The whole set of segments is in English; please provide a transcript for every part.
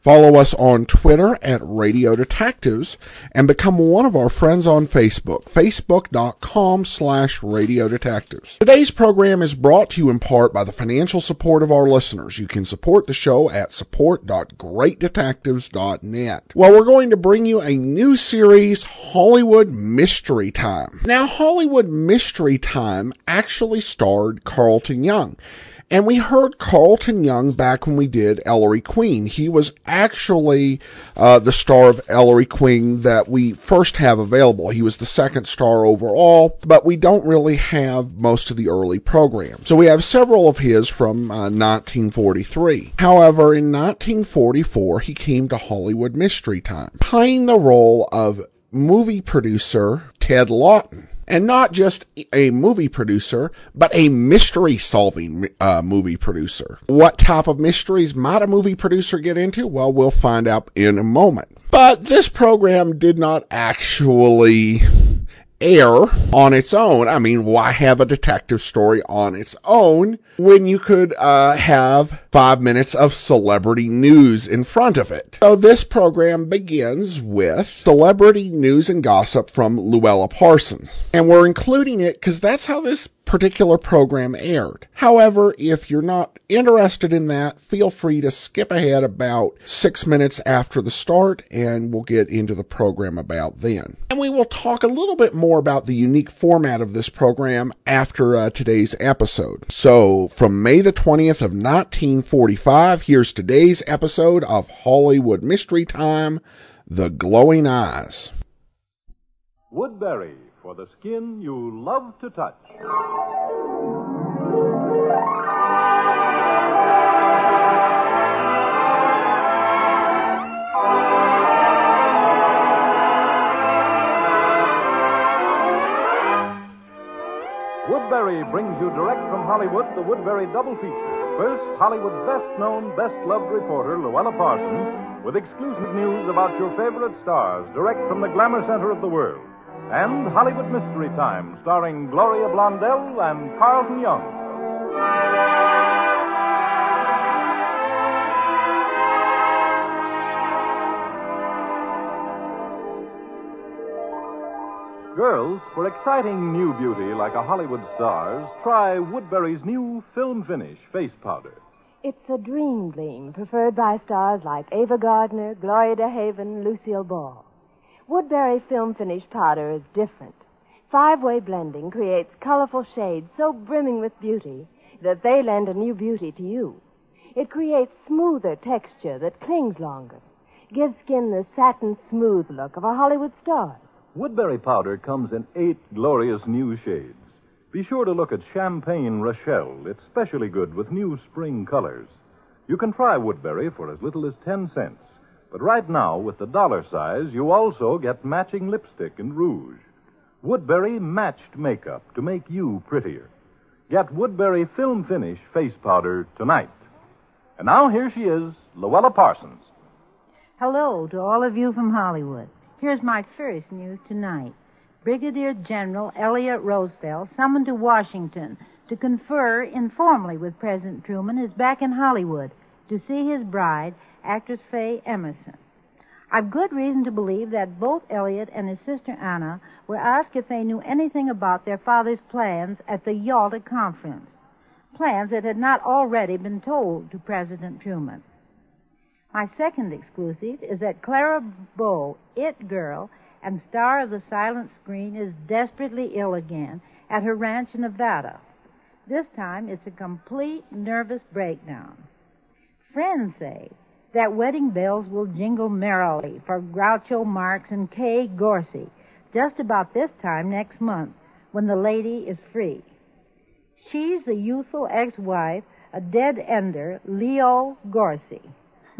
Follow us on Twitter at Radio Detectives and become one of our friends on Facebook, facebook.com slash Radio Detectives. Today's program is brought to you in part by the financial support of our listeners. You can support the show at support.greatdetectives.net. Well, we're going to bring you a new series, Hollywood Mystery Time. Now, Hollywood Mystery Time actually starred Carlton Young. And we heard Carlton Young back when we did Ellery Queen. He was actually uh, the star of Ellery Queen that we first have available. He was the second star overall, but we don't really have most of the early programs. So we have several of his from uh, 1943. However, in 1944, he came to Hollywood Mystery Time, playing the role of movie producer Ted Lawton and not just a movie producer, but a mystery solving uh, movie producer. What type of mysteries might a movie producer get into? Well, we'll find out in a moment. But this program did not actually air on its own. I mean, why have a detective story on its own when you could uh, have five minutes of celebrity news in front of it? So this program begins with celebrity news and gossip from Louella Parsons. And we're including it because that's how this particular program aired. However, if you're not interested in that, feel free to skip ahead about six minutes after the start and we'll get into the program about then. And we will talk a little bit more about the unique format of this program after uh, today's episode. So, from May the 20th of 1945, here's today's episode of Hollywood Mystery Time, The Glowing Eyes. Woodbury for the skin you love to touch. Woodbury brings you direct from Hollywood the Woodbury double feature. First, Hollywood's best known, best loved reporter, Louella Parsons, with exclusive news about your favorite stars direct from the glamour center of the world. And Hollywood Mystery Time, starring Gloria Blondell and Carlton Young. Girls, for exciting new beauty like a Hollywood star's, try Woodbury's new Film Finish Face Powder. It's a dream gleam preferred by stars like Ava Gardner, Gloria DeHaven, Lucille Ball. Woodbury Film Finish powder is different. Five way blending creates colorful shades so brimming with beauty that they lend a new beauty to you. It creates smoother texture that clings longer, gives skin the satin smooth look of a Hollywood star. Woodbury powder comes in eight glorious new shades. Be sure to look at Champagne Rochelle. It's specially good with new spring colors. You can try Woodbury for as little as 10 cents. But right now, with the dollar size, you also get matching lipstick and rouge. Woodbury matched makeup to make you prettier. Get Woodbury Film Finish face powder tonight. And now here she is, Louella Parsons. Hello to all of you from Hollywood. Here's my first news tonight. Brigadier General Elliott Roosevelt, summoned to Washington to confer informally with President Truman, is back in Hollywood to see his bride, actress Faye Emerson. I've good reason to believe that both Elliott and his sister Anna were asked if they knew anything about their father's plans at the Yalta Conference. Plans that had not already been told to President Truman. My second exclusive is that Clara Bow, it girl and star of the silent screen, is desperately ill again at her ranch in Nevada. This time it's a complete nervous breakdown. Friends say that wedding bells will jingle merrily for Groucho Marx and Kay Gorcey just about this time next month when the lady is free. She's the youthful ex-wife, a dead-ender, Leo Gorcey.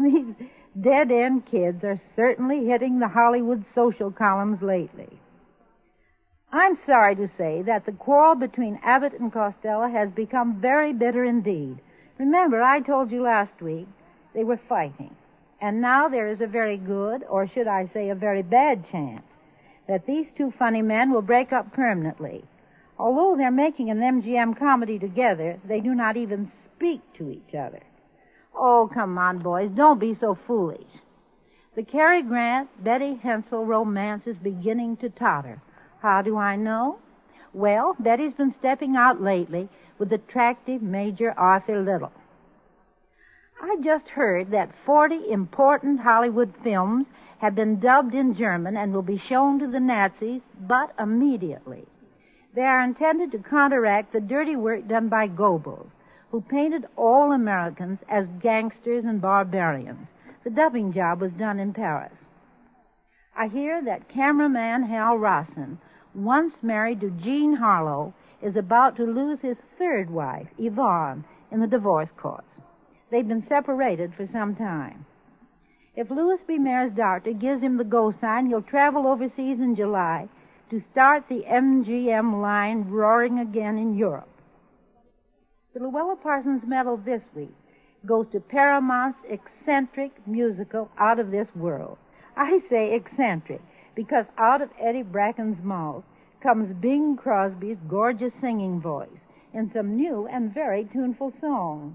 These dead end kids are certainly hitting the Hollywood social columns lately. I'm sorry to say that the quarrel between Abbott and Costello has become very bitter indeed. Remember, I told you last week they were fighting. And now there is a very good, or should I say a very bad chance, that these two funny men will break up permanently. Although they're making an MGM comedy together, they do not even speak to each other. Oh, come on, boys, don't be so foolish. The Cary Grant, Betty Hensel romance is beginning to totter. How do I know? Well, Betty's been stepping out lately with attractive Major Arthur Little. I just heard that 40 important Hollywood films have been dubbed in German and will be shown to the Nazis, but immediately. They are intended to counteract the dirty work done by Goebbels, who painted all Americans as gangsters and barbarians. The dubbing job was done in Paris. I hear that cameraman Hal Rosson, once married to Jean Harlow, is about to lose his third wife, Yvonne, in the divorce courts. They've been separated for some time. If Louis B. Mayer's doctor gives him the go sign, he'll travel overseas in July to start the MGM line roaring again in Europe. The Louella Parsons Medal this week goes to Paramount's eccentric musical Out of This World. I say eccentric because out of Eddie Bracken's mouth comes Bing Crosby's gorgeous singing voice in some new and very tuneful songs.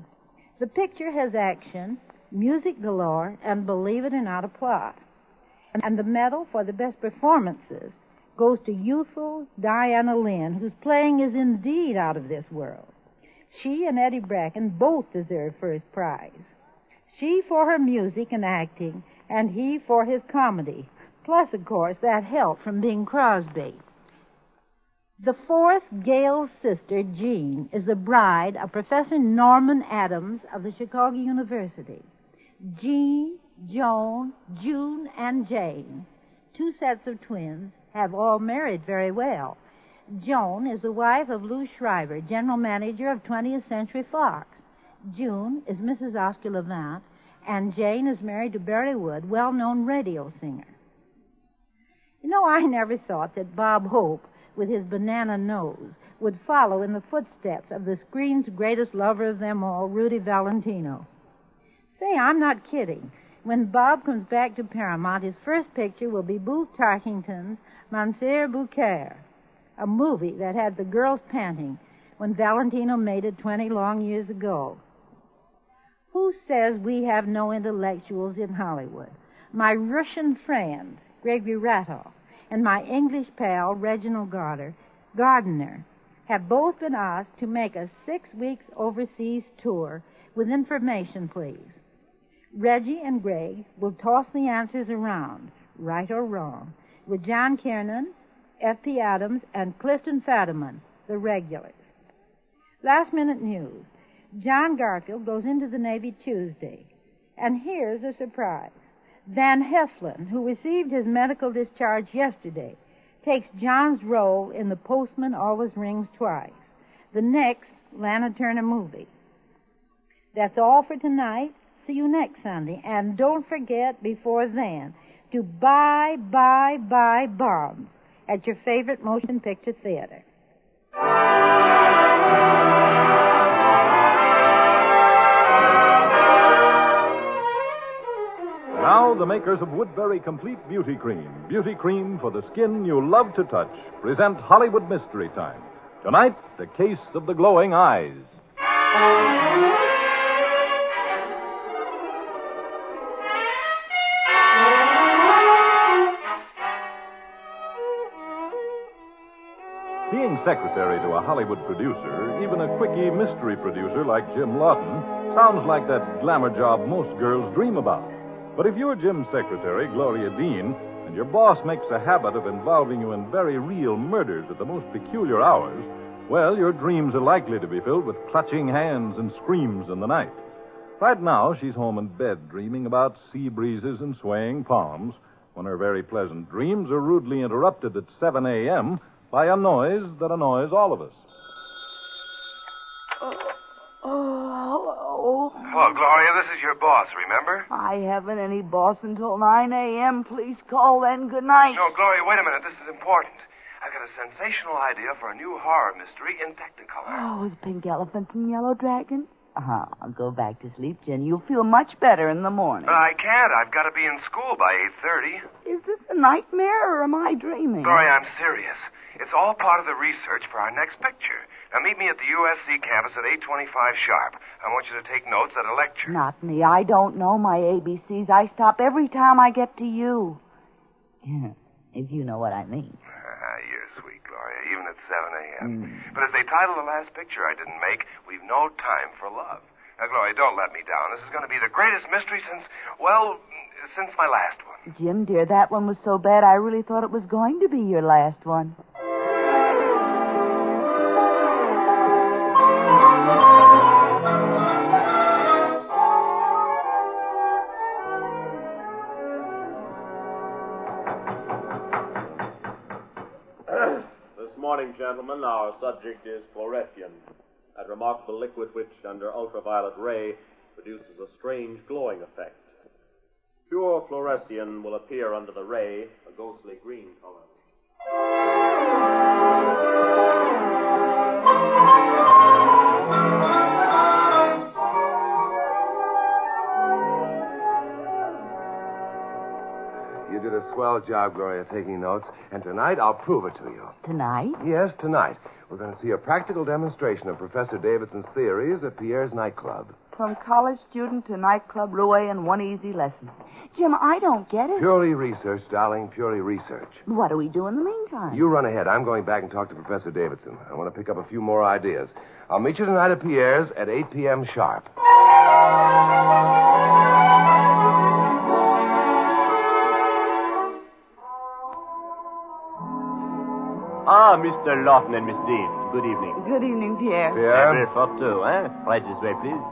The picture has action, music galore, and believe it or not, a plot. And the medal for the best performances goes to youthful Diana Lynn, whose playing is indeed out of this world. She and Eddie Bracken both deserve first prize. She for her music and acting, and he for his comedy. Plus, of course, that help from Bing Crosby. The fourth Gale's sister, Jean, is the bride of Professor Norman Adams of the Chicago University. Jean, Joan, June, and Jane, two sets of twins, have all married very well. Joan is the wife of Lew Schreiber, general manager of 20th Century Fox. June is Mrs. Oscar Levant, and Jane is married to Barry Wood, well known radio singer. You know, I never thought that Bob Hope, with his banana nose, would follow in the footsteps of the screen's greatest lover of them all, Rudy Valentino. Say, I'm not kidding. When Bob comes back to Paramount, his first picture will be Booth Tarkington's Monsieur Beaucaire a movie that had the girls panting when Valentino made it 20 long years ago. Who says we have no intellectuals in Hollywood? My Russian friend, Gregory Ratoff, and my English pal, Reginald Gardiner, Gardiner, have both been asked to make a six weeks overseas tour with information, please. Reggie and Greg will toss the answers around, right or wrong, with John Kiernan F.P. Adams, and Clifton Fadiman, the regulars. Last minute news. John Garfield goes into the Navy Tuesday. And here's a surprise. Van Heflin, who received his medical discharge yesterday, takes John's role in The Postman Always Rings Twice, the next Lana Turner movie. That's all for tonight. See you next Sunday. And don't forget before then to buy, buy, buy bonds at your favorite motion picture theater. Now, the makers of Woodbury Complete Beauty Cream, beauty cream for the skin you love to touch, present Hollywood Mystery Time. Tonight, the case of the glowing eyes. Secretary to a Hollywood producer, even a quickie mystery producer like Jim Lawton, sounds like that glamour job most girls dream about. But if you're Jim's secretary, Gloria Dean, and your boss makes a habit of involving you in very real murders at the most peculiar hours, well, your dreams are likely to be filled with clutching hands and screams in the night. Right now, she's home in bed dreaming about sea breezes and swaying palms when her very pleasant dreams are rudely interrupted at 7 a.m by a noise that annoys all of us. Oh, Hello, Gloria. This is your boss, remember? I haven't any boss until 9 a.m. Please call then. Good night. No, Gloria, wait a minute. This is important. I've got a sensational idea for a new horror mystery in Technicolor. Oh, with pink elephants and yellow dragons? Uh-huh. I'll go back to sleep, Jenny. You'll feel much better in the morning. But I can't. I've got to be in school by 8.30. Is this a nightmare or am I dreaming? Gloria, I'm serious. It's all part of the research for our next picture. Now meet me at the USC campus at 8.25 sharp. I want you to take notes at a lecture. Not me. I don't know my ABCs. I stop every time I get to you. Yeah, if you know what I mean. Ah, you're sweet, Gloria, even at 7 a.m. But as they title the last picture I didn't make, we've no time for love. Now, Gloria, don't let me down. This is going to be the greatest mystery since, well, since my last one. Jim, dear, that one was so bad I really thought it was going to be your last one. This morning, gentlemen, our subject is fluorescein, that remarkable liquid which, under ultraviolet ray, produces a strange glowing effect. Pure fluorescein will appear under the ray a ghostly green color. Did a swell job, Gloria, taking notes. And tonight I'll prove it to you. Tonight? Yes, tonight. We're going to see a practical demonstration of Professor Davidson's theories at Pierre's nightclub. From college student to nightclub roue in one easy lesson. Jim, I don't get it. Purely research, darling, purely research. What do we do in the meantime? You run ahead. I'm going back and talk to Professor Davidson. I want to pick up a few more ideas. I'll meet you tonight at Pierre's at 8 p.m. sharp. Ah, Mr. Lawton and Miss Dean. Good evening. Good evening, Pierre. Pierre? for two, eh? Right this way, please.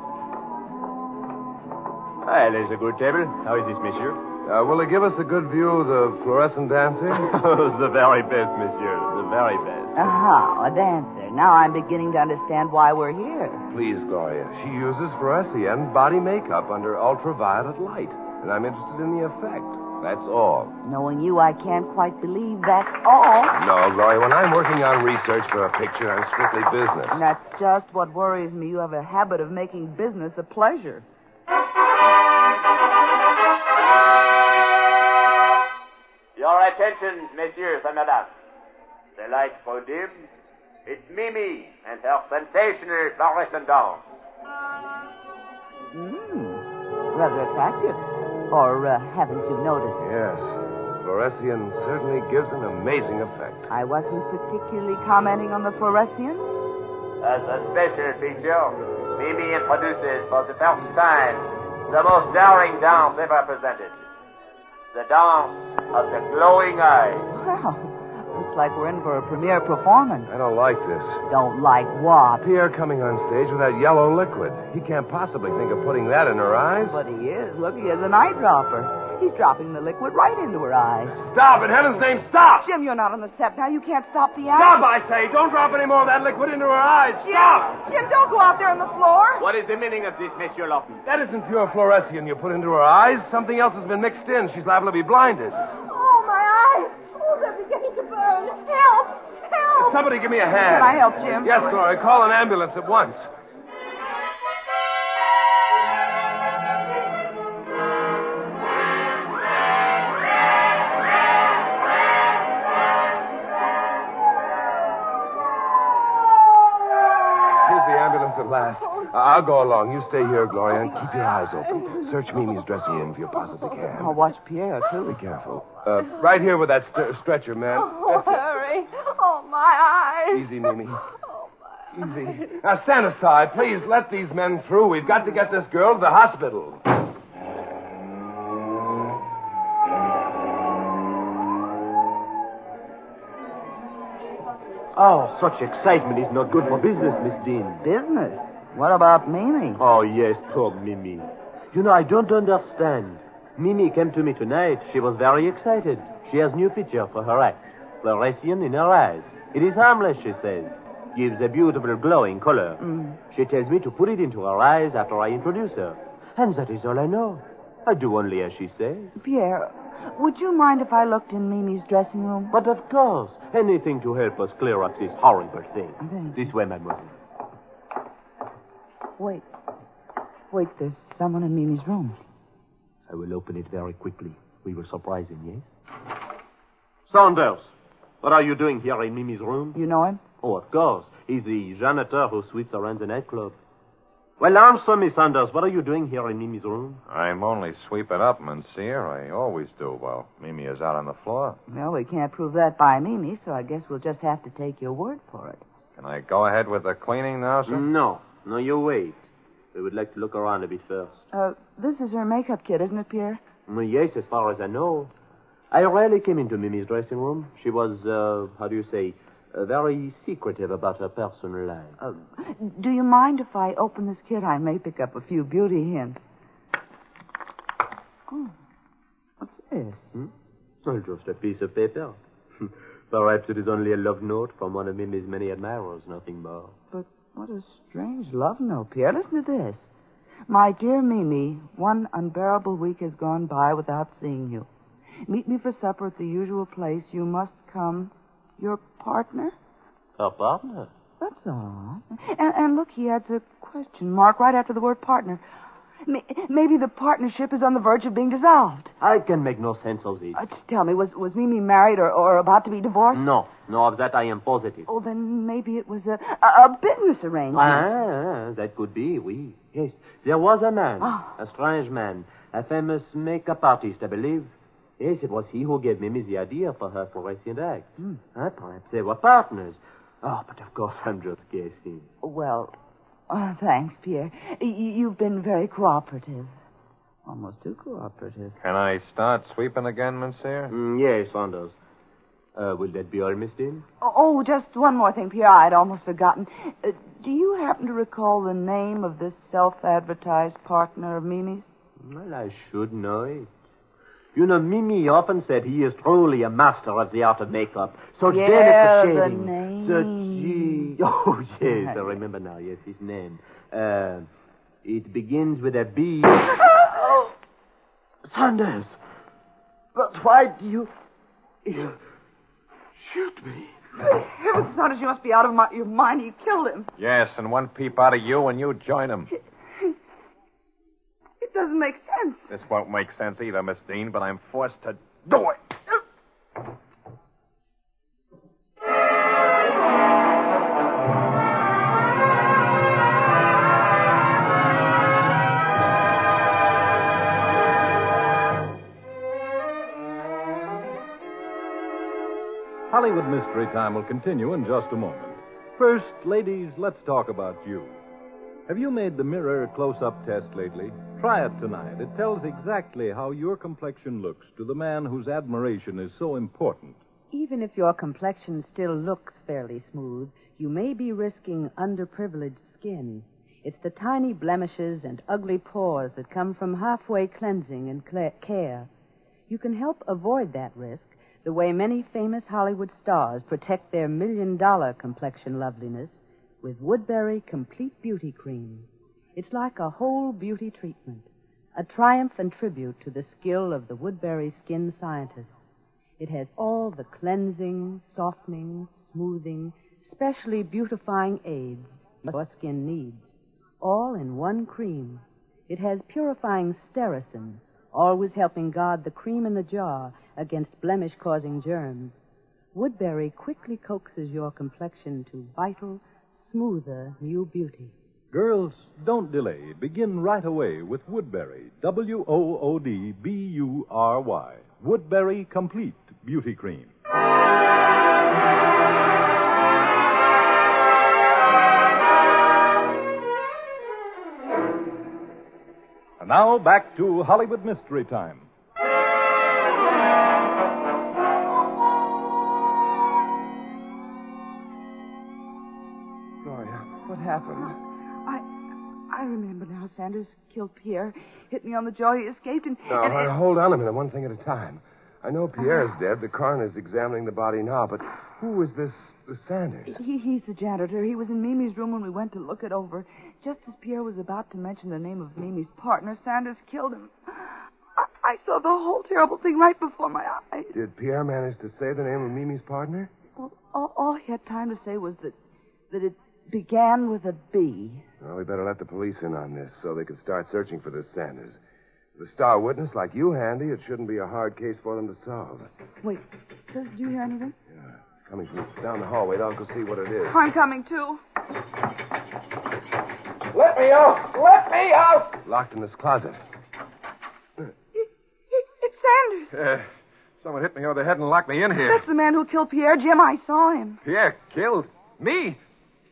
Well, there's a good table. How is this, monsieur? Uh, will it give us a good view of the fluorescent dancing? Oh, the very best, monsieur. The very best. Aha, a dancer. Now I'm beginning to understand why we're here. Please, Gloria. She uses fluorescein body makeup under ultraviolet light. And I'm interested in the effect. That's all. Knowing you, I can't quite believe that's all. No, Gloria, when I'm working on research for a picture, I'm strictly business. And that's just what worries me. You have a habit of making business a pleasure. Your attention, messieurs and madame. The lights grow dim. It's Mimi and her sensational fluorescent dance. Hmm. Rather attractive. Or uh, haven't you noticed? Yes. Fluorescein certainly gives an amazing effect. I wasn't particularly commenting on the fluorescein. That's a special feature, Mimi introduces for the first time the most daring dance ever presented. The dance of the glowing eye. Well, looks like we're in for a premiere performance. I don't like this. Don't like what? Pierre coming on stage with that yellow liquid. He can't possibly think of putting that in her eyes. But he is. Look, he has an eyedropper. He's dropping the liquid right into her eyes. Stop! In heaven's name, stop! Jim, you're not on the set now. You can't stop the act. Stop, I say! Don't drop any more of that liquid into her eyes! Stop! Jim, don't go out there on the floor. What is the meaning of this, Monsieur Lawton? That isn't pure fluorescein you put into her eyes. Something else has been mixed in. She's liable to be blinded. Oh, my eyes! Oh, they're beginning to burn. Help! Help! Somebody give me a hand. Can I help, Jim? Yes, Gloria. Call an ambulance at once. Here's the ambulance at last. I'll go along. You stay here, Gloria, and keep your eyes open. Search Mimi's dressing room if you possibly can. I'll watch Pierre, too. Be careful. Uh, right here with that st- stretcher, man. Oh, That's it. hurry. Oh, my eyes. Easy, Mimi. Oh, my Easy. Now stand aside. Please let these men through. We've got to get this girl to the hospital. Oh, such excitement is not good for business, Miss Dean. Business? What about Mimi? Oh, yes, poor Mimi. You know, I don't understand. Mimi came to me tonight. She was very excited. She has new picture for her act. Fluorescein in her eyes. It is harmless, she says. Gives a beautiful glowing color. Mm. She tells me to put it into her eyes after I introduce her. And that is all I know. I do only as she says. Pierre, would you mind if I looked in Mimi's dressing room? But of course, anything to help us clear up this horrible thing. This way, mademoiselle. Wait. Wait, there's someone in Mimi's room. I will open it very quickly. We will surprise him, yes? Saunders! What are you doing here in Mimi's room? You know him? Oh, of course. He's the janitor who sweeps around the nightclub. Well, answer me, Saunders. What are you doing here in Mimi's room? I'm only sweeping up, Monsieur. I always do while Mimi is out on the floor. Well, we can't prove that by Mimi, so I guess we'll just have to take your word for it. Can I go ahead with the cleaning now, sir? No. No, you wait. We would like to look around a bit first. Uh, this is her makeup kit, isn't it, Pierre? Mm, Yes, as far as I know. I rarely came into Mimi's dressing room. She was, uh, how do you say, uh, very secretive about her personal life. Uh, do you mind if I open this kit? I may pick up a few beauty hints. Oh, what's this? Hmm? Well, just a piece of paper. Perhaps it is only a love note from one of Mimi's many admirers, nothing more. But what a strange love note, Pierre. Listen to this. My dear Mimi, one unbearable week has gone by without seeing you. Meet me for supper at the usual place. You must come. Your partner? A partner? That's all. And, and look, he adds a question mark right after the word partner. Maybe the partnership is on the verge of being dissolved. I can make no sense of it. Uh, tell me, was, was Mimi married or, or about to be divorced? No, no, of that I am positive. Oh, then maybe it was a, a, a business arrangement. Ah, that could be, oui. Yes, there was a man, Ah. a strange man, a famous makeup artist, I believe. Yes, it was he who gave Mimi the idea for her fluorescent act. Hmm. Ah, perhaps they were partners. Oh, but of course I'm just guessing. Well, uh, thanks, Pierre. Y- you've been very cooperative. Almost too cooperative. Can I start sweeping again, Monsieur? Mm, yes, Saunders. Uh, will that be all, Miss Dean? Oh, oh, just one more thing, Pierre. I'd almost forgotten. Uh, do you happen to recall the name of this self-advertised partner of Mimi's? Well, I should know it. You know, Mimi often said he is truly a master of the art of makeup. Such Yeah, delicate the shading. name. Such. Oh, yes, I remember now. Yes, his name. Uh, it begins with a B. oh, Sanders. But why do you. You. shoot me? Heavens, Saunders, you must be out of my, your mind. You killed him. Yes, and one peep out of you and you join him. It doesn't make sense. This won't make sense either, Miss Dean, but I'm forced to do it. Hollywood Mystery Time will continue in just a moment. First, ladies, let's talk about you. Have you made the mirror close up test lately? Try it tonight. It tells exactly how your complexion looks to the man whose admiration is so important. Even if your complexion still looks fairly smooth, you may be risking underprivileged skin. It's the tiny blemishes and ugly pores that come from halfway cleansing and care. You can help avoid that risk the way many famous Hollywood stars protect their million dollar complexion loveliness with Woodbury Complete Beauty Cream. It's like a whole beauty treatment, a triumph and tribute to the skill of the Woodbury skin scientists. It has all the cleansing, softening, smoothing, specially beautifying aids your skin needs, all in one cream. It has purifying stericin, always helping guard the cream in the jar against blemish causing germs. Woodbury quickly coaxes your complexion to vital, smoother new beauty. Girls, don't delay. Begin right away with Woodbury. W O O D B U R Y. Woodbury Complete Beauty Cream. And now back to Hollywood Mystery Time. Gloria, what happened? I I remember now. Sanders killed Pierre, hit me on the jaw. He escaped, and, Now, and- uh, hold on a minute, one thing at a time. I know Pierre's dead. The coroner's examining the body now, but who is this, this Sanders? he, he's the janitor. He was in Mimi's room when we went to look it over. Just as Pierre was about to mention the name of Mimi's partner, Sanders killed him. I, I saw the whole terrible thing right before my eyes. Did Pierre manage to say the name of Mimi's partner? Well, all, all he had time to say was that that it began with a B. Well, we better let the police in on this so they can start searching for this Sanders. With a star witness like you handy, it shouldn't be a hard case for them to solve. Wait, did you hear anything? Yeah, coming from down the hallway, I'll go see what it is. I'm coming too. Let me out! Let me out! Locked in this closet. It's Sanders. Uh, someone hit me over the head and locked me in here. That's the man who killed Pierre. Jim, I saw him. Pierre killed me.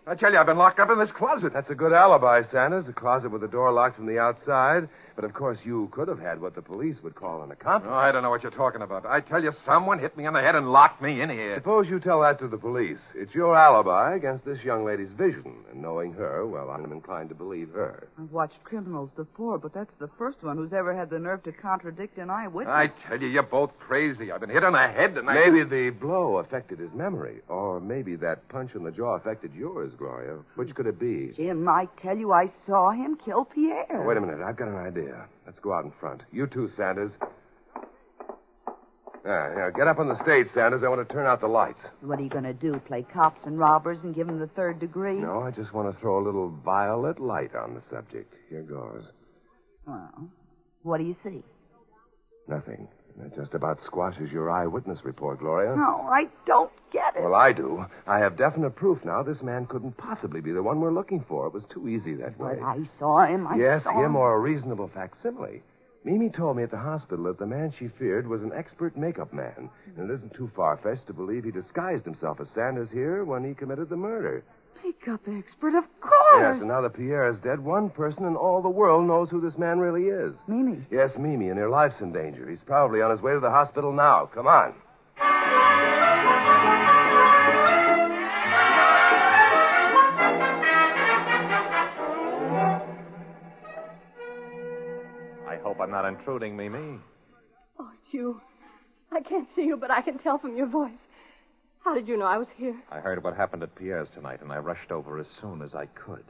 I tell you, I've been locked up in this closet. That's a good alibi, Sanders. A closet with the door locked from the outside. But of course, you could have had what the police would call an accomplice. Oh, I don't know what you're talking about. I tell you, someone hit me on the head and locked me in here. Suppose you tell that to the police. It's your alibi against this young lady's vision. And knowing her, well, I'm inclined to believe her. I've watched criminals before, but that's the first one who's ever had the nerve to contradict an eyewitness. I tell you, you're both crazy. I've been hit on the head and I... Maybe the blow affected his memory. Or maybe that punch in the jaw affected yours, Gloria. Which could it be? Jim, I tell you, I saw him kill Pierre. Oh, wait a minute. I've got an idea. Let's go out in front. You too, Sanders. Ah, yeah, get up on the stage, Sanders. I want to turn out the lights. What are you going to do? Play cops and robbers and give him the third degree? No, I just want to throw a little violet light on the subject. Here goes. Well, what do you see? Nothing. That just about squashes your eyewitness report, Gloria. No, I don't get it. Well, I do. I have definite proof now this man couldn't possibly be the one we're looking for. It was too easy that way. But I saw him. I yes, saw him or a reasonable facsimile. Mimi told me at the hospital that the man she feared was an expert makeup man. And it isn't too far fetched to believe he disguised himself as Sanders here when he committed the murder. Makeup expert, of course. Yes, and now that Pierre is dead, one person in all the world knows who this man really is. Mimi. Yes, Mimi, and her life's in danger. He's probably on his way to the hospital now. Come on. I hope I'm not intruding, Mimi. Oh, it's you. I can't see you, but I can tell from your voice. How did you know I was here? I heard what happened at Pierre's tonight, and I rushed over as soon as I could.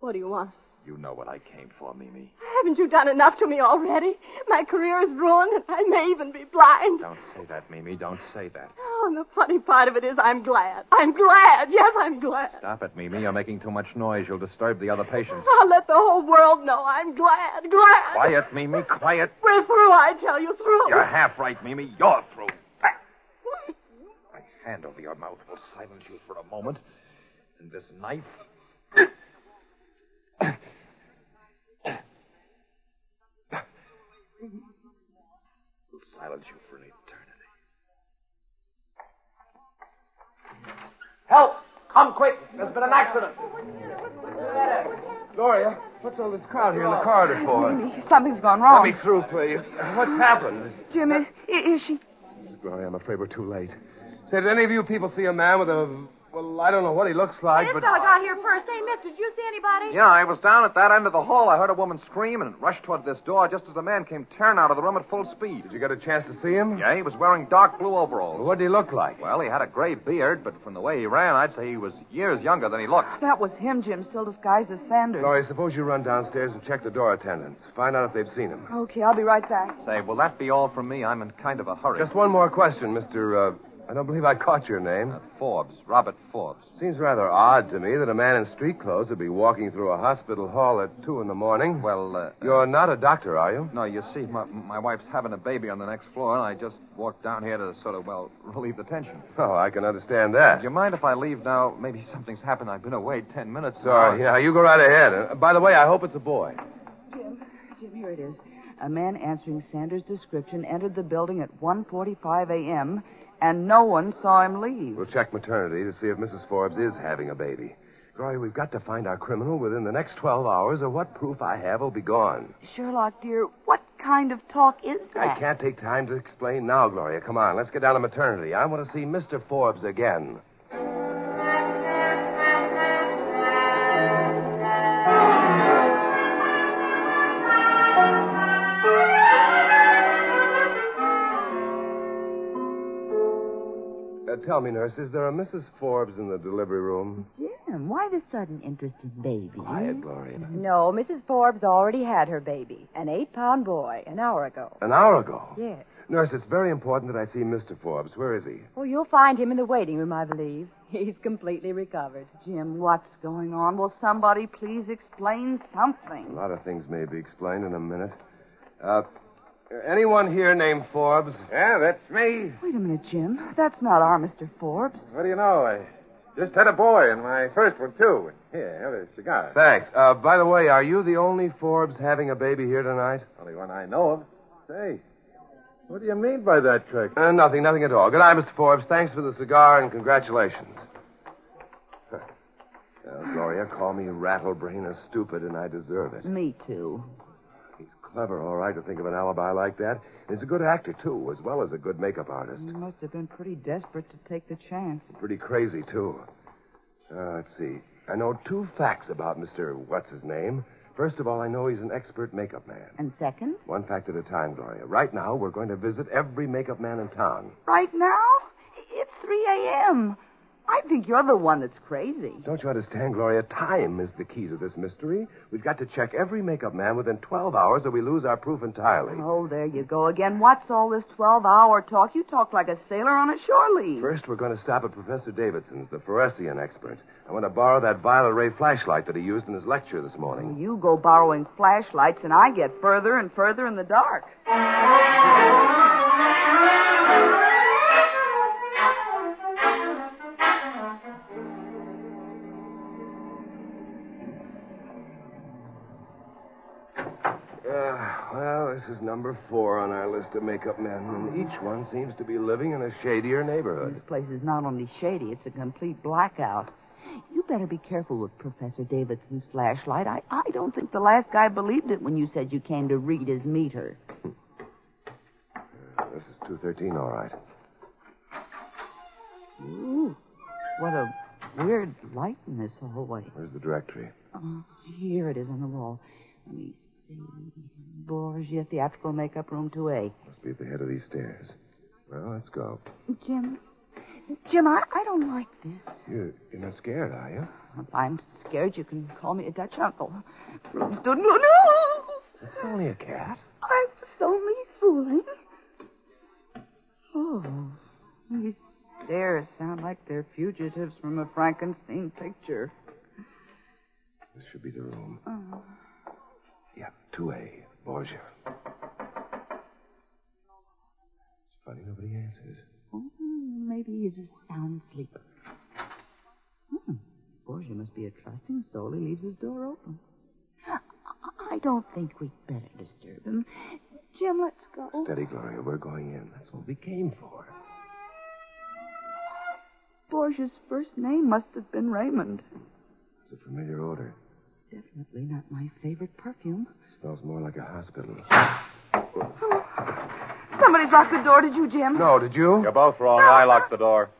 What do you want? You know what I came for, Mimi. Haven't you done enough to me already? My career is ruined, and I may even be blind. Don't say that, Mimi. Don't say that. Oh, and the funny part of it is I'm glad. I'm glad. Yes, I'm glad. Stop it, Mimi. You're making too much noise. You'll disturb the other patients. I'll let the whole world know I'm glad. Glad. Quiet, Mimi. Quiet. We're through, I tell you, through. You're half right, Mimi. You're through. Back. My hand over your mouth will silence you for a moment. And this knife. will silence you for an eternity. Help! Come quick! There's been an accident. Gloria, what's all this crowd here in the corridor for? Mimi, something's gone wrong. Let me through, please. What's happened? Jim, is, is she? Gloria, I'm afraid we're too late. Say, did any of you people see a man with a. Well, I don't know what he looks like, This but. fella got here first. Hey, mister, did you see anybody? Yeah, I was down at that end of the hall. I heard a woman scream and rushed toward this door just as a man came tearing out of the room at full speed. Did you get a chance to see him? Yeah, he was wearing dark blue overalls. What did he look like? Well, he had a gray beard, but from the way he ran, I'd say he was years younger than he looked. That was him, Jim, still disguised as Sanders. Gloria, suppose you run downstairs and check the door attendants. Find out if they've seen him. Okay, I'll be right back. Say, will that be all from me? I'm in kind of a hurry. Just one more question, Mr. Uh, I don't believe I caught your name. Uh, Forbes, Robert Forbes. Seems rather odd to me that a man in street clothes would be walking through a hospital hall at two in the morning. Well, uh, You're not a doctor, are you? No, you see, my, my wife's having a baby on the next floor, and I just walked down here to sort of, well, relieve the tension. Oh, I can understand that. Do you mind if I leave now? Maybe something's happened. I've been away ten minutes. Sorry. now. Yeah, you go right ahead. Uh, by the way, I hope it's a boy. Jim, Jim, here it is. A man answering Sanders' description entered the building at 1.45 a.m., and no one saw him leave. We'll check maternity to see if Mrs. Forbes is having a baby. Gloria, we've got to find our criminal within the next 12 hours, or what proof I have will be gone. Sherlock, dear, what kind of talk is that? I can't take time to explain now, Gloria. Come on, let's get down to maternity. I want to see Mr. Forbes again. Tell me, nurse, is there a Mrs. Forbes in the delivery room? Jim, why the sudden interest in babies? Quiet, Gloria. No, Mrs. Forbes already had her baby, an eight pound boy, an hour ago. An hour ago. Yes. Nurse, it's very important that I see Mr. Forbes. Where is he? Oh, you'll find him in the waiting room, I believe. He's completely recovered. Jim, what's going on? Will somebody please explain something? A lot of things may be explained in a minute. Uh, anyone here named Forbes? Yeah, that's me. Wait a minute, Jim. That's not our Mr. Forbes. What do you know? I just had a boy, and my first one, too. Here, have a cigar. Thanks. Uh, by the way, are you the only Forbes having a baby here tonight? Only one I know of. Say, what do you mean by that trick? Uh, nothing, nothing at all. Good night, Mr. Forbes. Thanks for the cigar and congratulations. Huh. Well, Gloria, call me rattlebrain or stupid, and I deserve it. Me too. Clever, all right, to think of an alibi like that. He's a good actor, too, as well as a good makeup artist. You must have been pretty desperate to take the chance. Pretty crazy, too. Uh, let's see. I know two facts about Mr. What's his name. First of all, I know he's an expert makeup man. And second? One fact at a time, Gloria. Right now, we're going to visit every makeup man in town. Right now? It's 3 a.m. I think you're the one that's crazy. Don't you understand, Gloria? Time is the key to this mystery. We've got to check every makeup man within 12 hours or we lose our proof entirely. Oh, there you go again. What's all this 12 hour talk? You talk like a sailor on a shore leave. First, we're going to stop at Professor Davidson's, the fluorescein expert. I want to borrow that violet ray flashlight that he used in his lecture this morning. You go borrowing flashlights, and I get further and further in the dark. Is number four on our list of makeup men, and each one seems to be living in a shadier neighborhood. This place is not only shady, it's a complete blackout. You better be careful with Professor Davidson's flashlight. I, I don't think the last guy believed it when you said you came to read his meter. Uh, this is 213, all right. Ooh, what a weird light in this hallway. Where's the directory? Oh, here it is on the wall. Let me see. Borgia Theatrical Makeup Room 2A. Eh? Must be at the head of these stairs. Well, let's go. Jim, Jim, I, I don't like this. You, you're not scared, are you? If I'm scared, you can call me a Dutch uncle. Room stood no, no. It's only a cat. I was only fooling. Oh, these stairs sound like they're fugitives from a Frankenstein picture. This should be the room. Oh. Yeah, 2A, Borgia. It's funny nobody answers. Oh, maybe he's a sound sleeper. Hmm. Borgia must be a trusting soul. He leaves his door open. I- I don't think we'd better disturb him. Jim, let's go. Steady, Gloria. We're going in. That's what we came for. Borgia's first name must have been Raymond. It's a familiar odor. Definitely not my favorite perfume. Smells more like a hospital. Somebody's locked the door. Did you, Jim? No, did you? You're both wrong. I locked the door.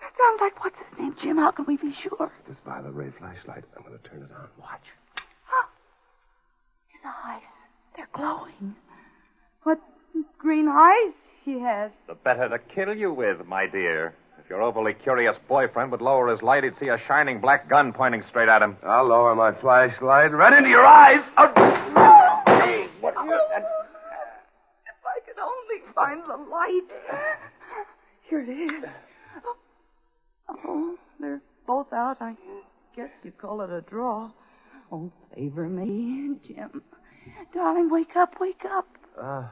That sounds like what's his name, Jim? How can we be sure? This violet ray flashlight. I'm going to turn it on. Watch. Oh. His eyes. They're glowing. What green eyes he has. The better to kill you with, my dear. If your overly curious boyfriend would lower his light, he'd see a shining black gun pointing straight at him. I'll lower my flashlight right into your eyes. Out. What are you? If I could only find the light. Here it is. Oh, oh, they're both out. I guess you'd call it a draw. Oh, favor me, Jim. Darling, wake up, wake up. Uh,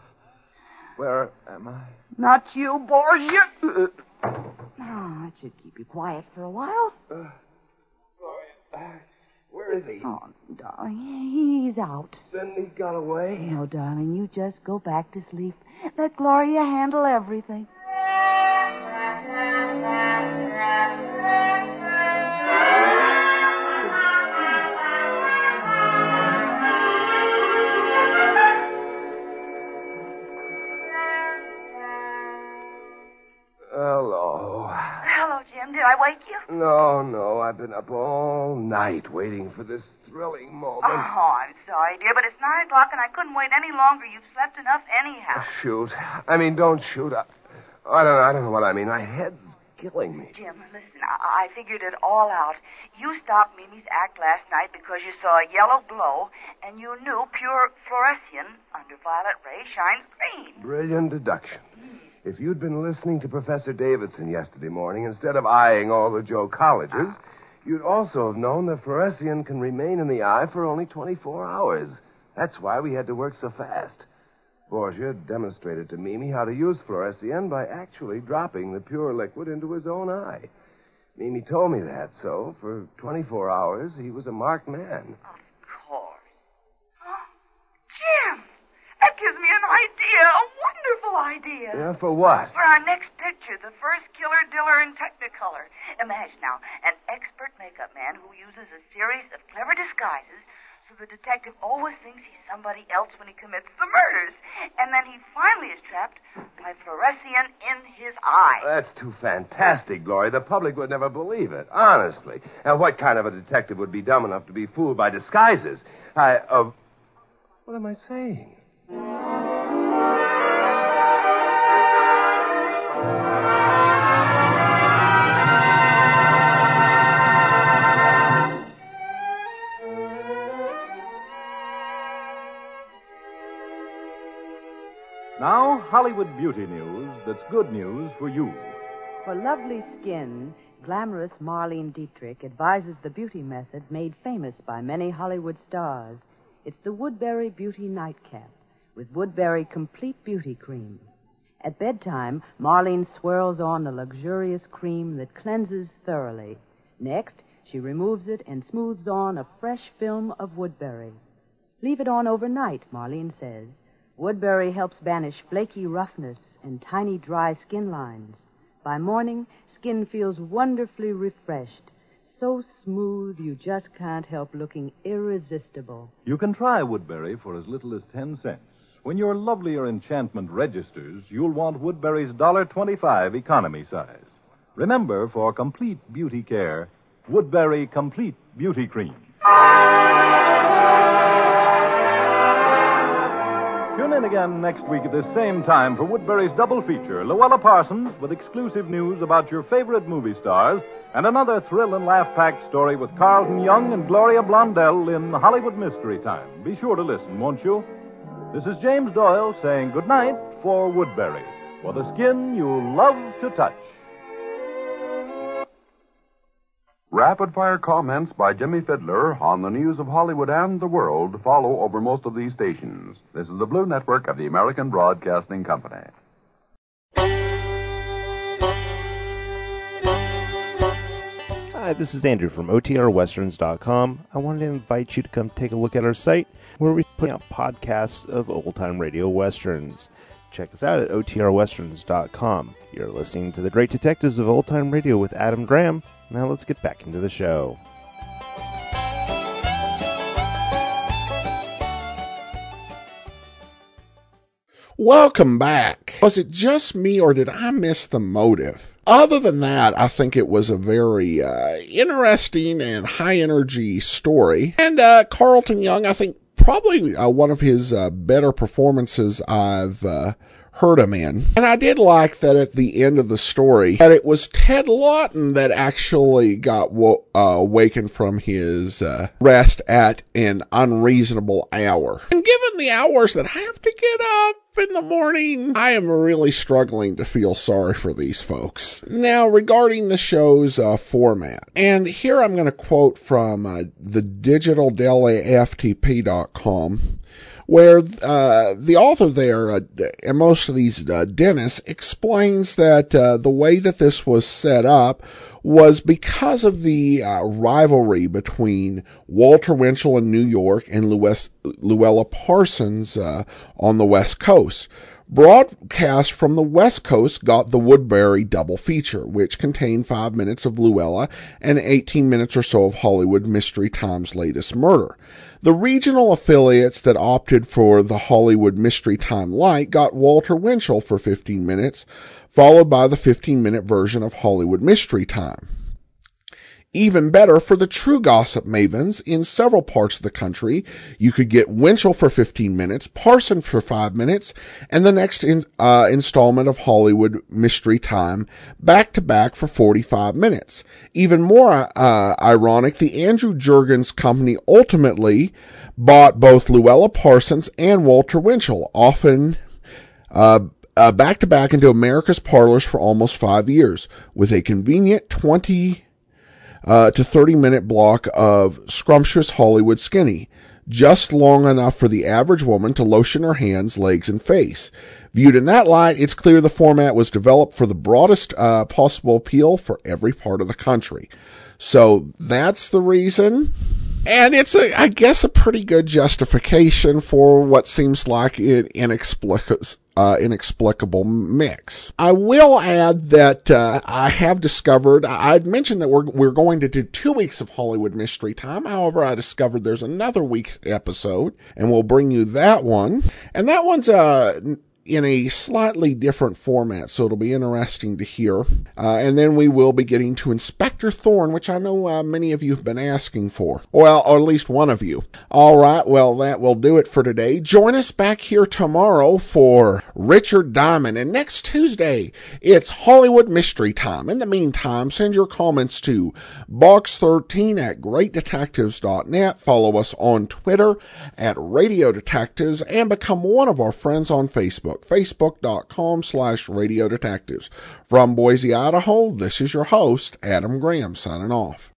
where am I? Not you, Borgia. Ah, that should keep you quiet for a while. Where is he? Oh, darling, he's out. Then he got away. No, darling, you just go back to sleep. Let Gloria handle everything. Did I wake you? No, no. I've been up all night waiting for this thrilling moment. Oh, I'm sorry, dear, but it's nine o'clock and I couldn't wait any longer. You've slept enough anyhow. Oh, shoot. I mean, don't shoot. I, I don't know. I don't know what I mean. My head's killing me. Jim, listen, I, I figured it all out. You stopped Mimi's act last night because you saw a yellow glow, and you knew pure fluorescein under violet ray shines green. Brilliant deduction. Hmm. If you'd been listening to Professor Davidson yesterday morning instead of eyeing all the Joe colleges, you'd also have known that fluorescein can remain in the eye for only 24 hours. That's why we had to work so fast. Borgia demonstrated to Mimi how to use fluorescein by actually dropping the pure liquid into his own eye. Mimi told me that, so for 24 hours he was a marked man. Of course. Huh? Jim, that gives me an idea, wonderful idea. Yeah, for what? For our next picture, the first killer diller in Technicolor. Imagine now, an expert makeup man who uses a series of clever disguises so the detective always thinks he's somebody else when he commits the murders. And then he finally is trapped by fluorescein in his eye. That's too fantastic, Glory. The public would never believe it, honestly. And what kind of a detective would be dumb enough to be fooled by disguises? I, uh, what am I saying? Hollywood beauty news that's good news for you. For lovely skin, glamorous Marlene Dietrich advises the beauty method made famous by many Hollywood stars. It's the Woodbury Beauty Nightcap with Woodbury Complete Beauty Cream. At bedtime, Marlene swirls on the luxurious cream that cleanses thoroughly. Next, she removes it and smooths on a fresh film of Woodbury. Leave it on overnight, Marlene says. Woodbury helps banish flaky roughness and tiny dry skin lines. By morning, skin feels wonderfully refreshed. So smooth you just can't help looking irresistible. You can try Woodbury for as little as 10 cents. When your lovelier enchantment registers, you'll want Woodbury's $1.25 economy size. Remember, for complete beauty care, Woodbury Complete Beauty Cream. Again next week at this same time for Woodbury's double feature Louella Parsons with exclusive news about your favorite movie stars and another thrill and laugh packed story with Carlton Young and Gloria Blondell in Hollywood Mystery Time. Be sure to listen, won't you? This is James Doyle saying goodnight for Woodbury, for the skin you love to touch. Rapid fire comments by Jimmie Fidler on the news of Hollywood and the world follow over most of these stations. This is the Blue Network of the American Broadcasting Company. Hi, this is Andrew from OTRWesterns.com. I wanted to invite you to come take a look at our site where we put out podcasts of old time radio westerns. Check us out at OTRWesterns.com. You're listening to The Great Detectives of Old Time Radio with Adam Graham. Now let's get back into the show. Welcome back. Was it just me or did I miss the motive? Other than that, I think it was a very uh, interesting and high energy story. And uh, Carlton Young, I think probably uh, one of his uh, better performances I've heard him in. And I did like that at the end of the story that it was Ted Lawton that actually got wo- uh, awakened from his uh, rest at an unreasonable hour. And given the hours that I have to get up in the morning, I am really struggling to feel sorry for these folks. Now, regarding the show's uh, format, and here I'm going to quote from uh, the digitaldeliftp.com where uh, the author there, uh, and most of these uh, dentists, explains that uh, the way that this was set up was because of the uh, rivalry between Walter Winchell in New York and Lues- Louella Parsons uh, on the West Coast. Broadcast from the West Coast got the Woodbury double feature, which contained five minutes of Louella and 18 minutes or so of Hollywood Mystery Time's latest murder. The regional affiliates that opted for the Hollywood Mystery Time Light got Walter Winchell for 15 minutes, followed by the 15 minute version of Hollywood Mystery Time. Even better for the true gossip mavens in several parts of the country, you could get Winchell for 15 minutes, Parson for 5 minutes, and the next in, uh, installment of Hollywood Mystery Time back to back for 45 minutes. Even more uh, ironic, the Andrew Jergens company ultimately bought both Louella Parsons and Walter Winchell, often uh, back to back into America's parlors for almost five years, with a convenient 20 uh, to 30 minute block of scrumptious Hollywood skinny, just long enough for the average woman to lotion her hands, legs, and face. Viewed in that light, it's clear the format was developed for the broadest uh, possible appeal for every part of the country. So that's the reason. And it's a, I guess, a pretty good justification for what seems like an inexplicable, uh, inexplicable mix. I will add that uh, I have discovered. I'd mentioned that we're we're going to do two weeks of Hollywood Mystery Time. However, I discovered there's another week's episode, and we'll bring you that one. And that one's uh in a slightly different format, so it'll be interesting to hear. Uh, and then we will be getting to Inspector Thorne, which I know uh, many of you have been asking for. Well, or at least one of you. All right, well, that will do it for today. Join us back here tomorrow for Richard Diamond. And next Tuesday, it's Hollywood Mystery Time. In the meantime, send your comments to box13 at greatdetectives.net. Follow us on Twitter at Radio Detectives and become one of our friends on Facebook Facebook, facebook.com slash radio detectives. From Boise, Idaho, this is your host, Adam Graham, signing off.